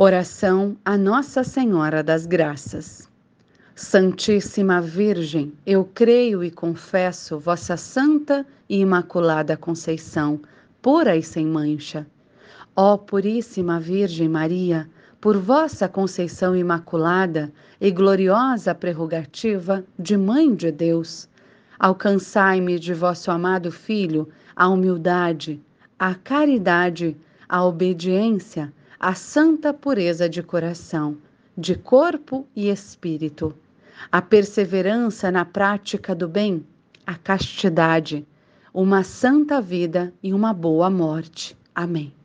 Oração a Nossa Senhora das Graças. Santíssima Virgem, eu creio e confesso vossa santa e imaculada Conceição, pura e sem mancha. Ó Puríssima Virgem Maria, por vossa Conceição Imaculada e gloriosa prerrogativa de Mãe de Deus, alcançai-me de vosso amado Filho a humildade, a caridade, a obediência, a santa pureza de coração, de corpo e espírito, a perseverança na prática do bem, a castidade, uma santa vida e uma boa morte. Amém.